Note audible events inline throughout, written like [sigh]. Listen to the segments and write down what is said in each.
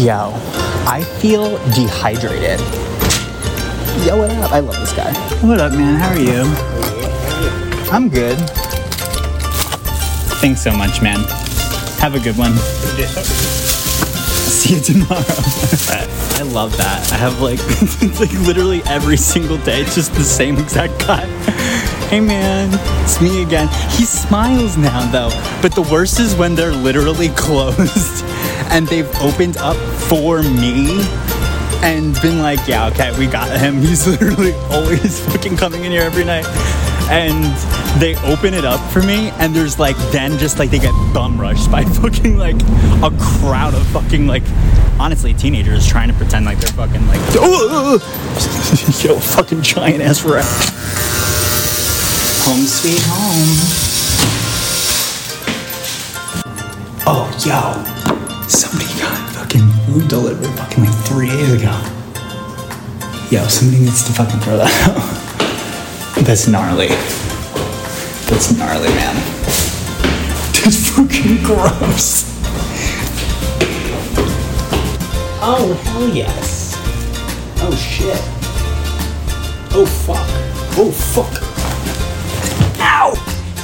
Yo, I feel dehydrated. Yo, what up? I love this guy. What up, man? How are you? I'm good. Thanks so much, man. Have a good one. See you tomorrow. [laughs] I love that. I have like, [laughs] like literally every single day, it's just the same exact guy. Hey man, it's me again. He smiles now though, but the worst is when they're literally [laughs] closed and they've opened up for me and been like, yeah, okay, we got him. [laughs] He's literally always fucking coming in here every night. And they open it up for me, and there's like, then just like they get bum rushed by [laughs] fucking like a crowd of fucking like, honestly, teenagers trying to pretend like they're fucking like, oh, [laughs] yo, fucking giant ass rat. Home sweet home. Oh, yo, somebody got fucking food delivered fucking like three days ago. Yo, somebody needs to fucking throw that out. [laughs] That's gnarly. That's gnarly, man. [laughs] That's fucking gross. Oh, hell yes. Oh, shit. Oh, fuck. Oh, fuck. Ow!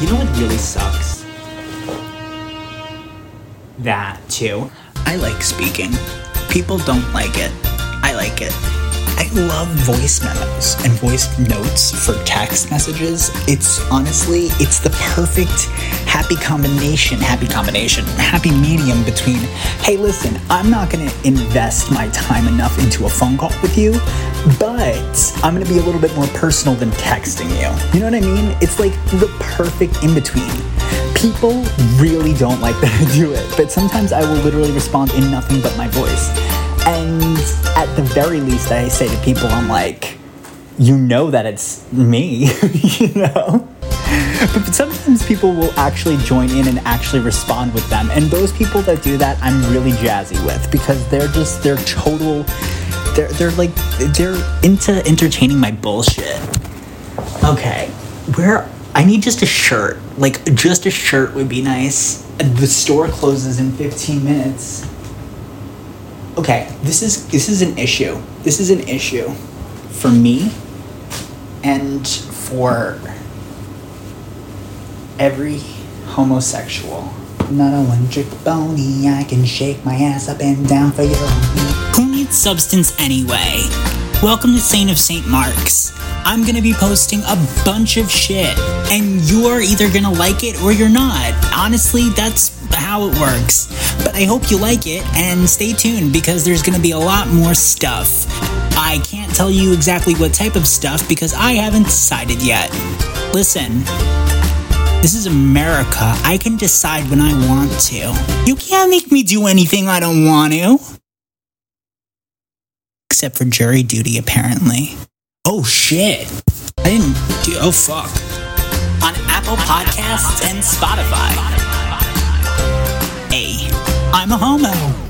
You know what really sucks? That, too. I like speaking. People don't like it. I like it. I love voice memos and voice notes for text messages. It's honestly, it's the perfect happy combination, happy combination, happy medium between, hey, listen, I'm not gonna invest my time enough into a phone call with you, but I'm gonna be a little bit more personal than texting you. You know what I mean? It's like the perfect in between. People really don't like that I do it, but sometimes I will literally respond in nothing but my voice. And at the very least, I say to people, I'm like, you know that it's me, [laughs] you know? But sometimes people will actually join in and actually respond with them. And those people that do that, I'm really jazzy with because they're just, they're total, they're, they're like, they're into entertaining my bullshit. Okay, where, I need just a shirt. Like, just a shirt would be nice. The store closes in 15 minutes. Okay this is this is an issue. This is an issue for me and for every homosexual. Not a one trick i can shake my ass up and down for you who needs substance anyway? Welcome to saint of st mark's i'm gonna be posting a bunch of shit and you're either gonna like it or you're not honestly that's how it works. But I hope you like it and stay tuned because there's going to be a lot more stuff. I can't tell you exactly what type of stuff because I haven't decided yet. Listen, this is America. I can decide when I want to. You can't make me do anything I don't want to. Except for jury duty, apparently. Oh shit. I didn't. Oh fuck. On Apple Podcasts and Spotify. Hey, I'm a homo.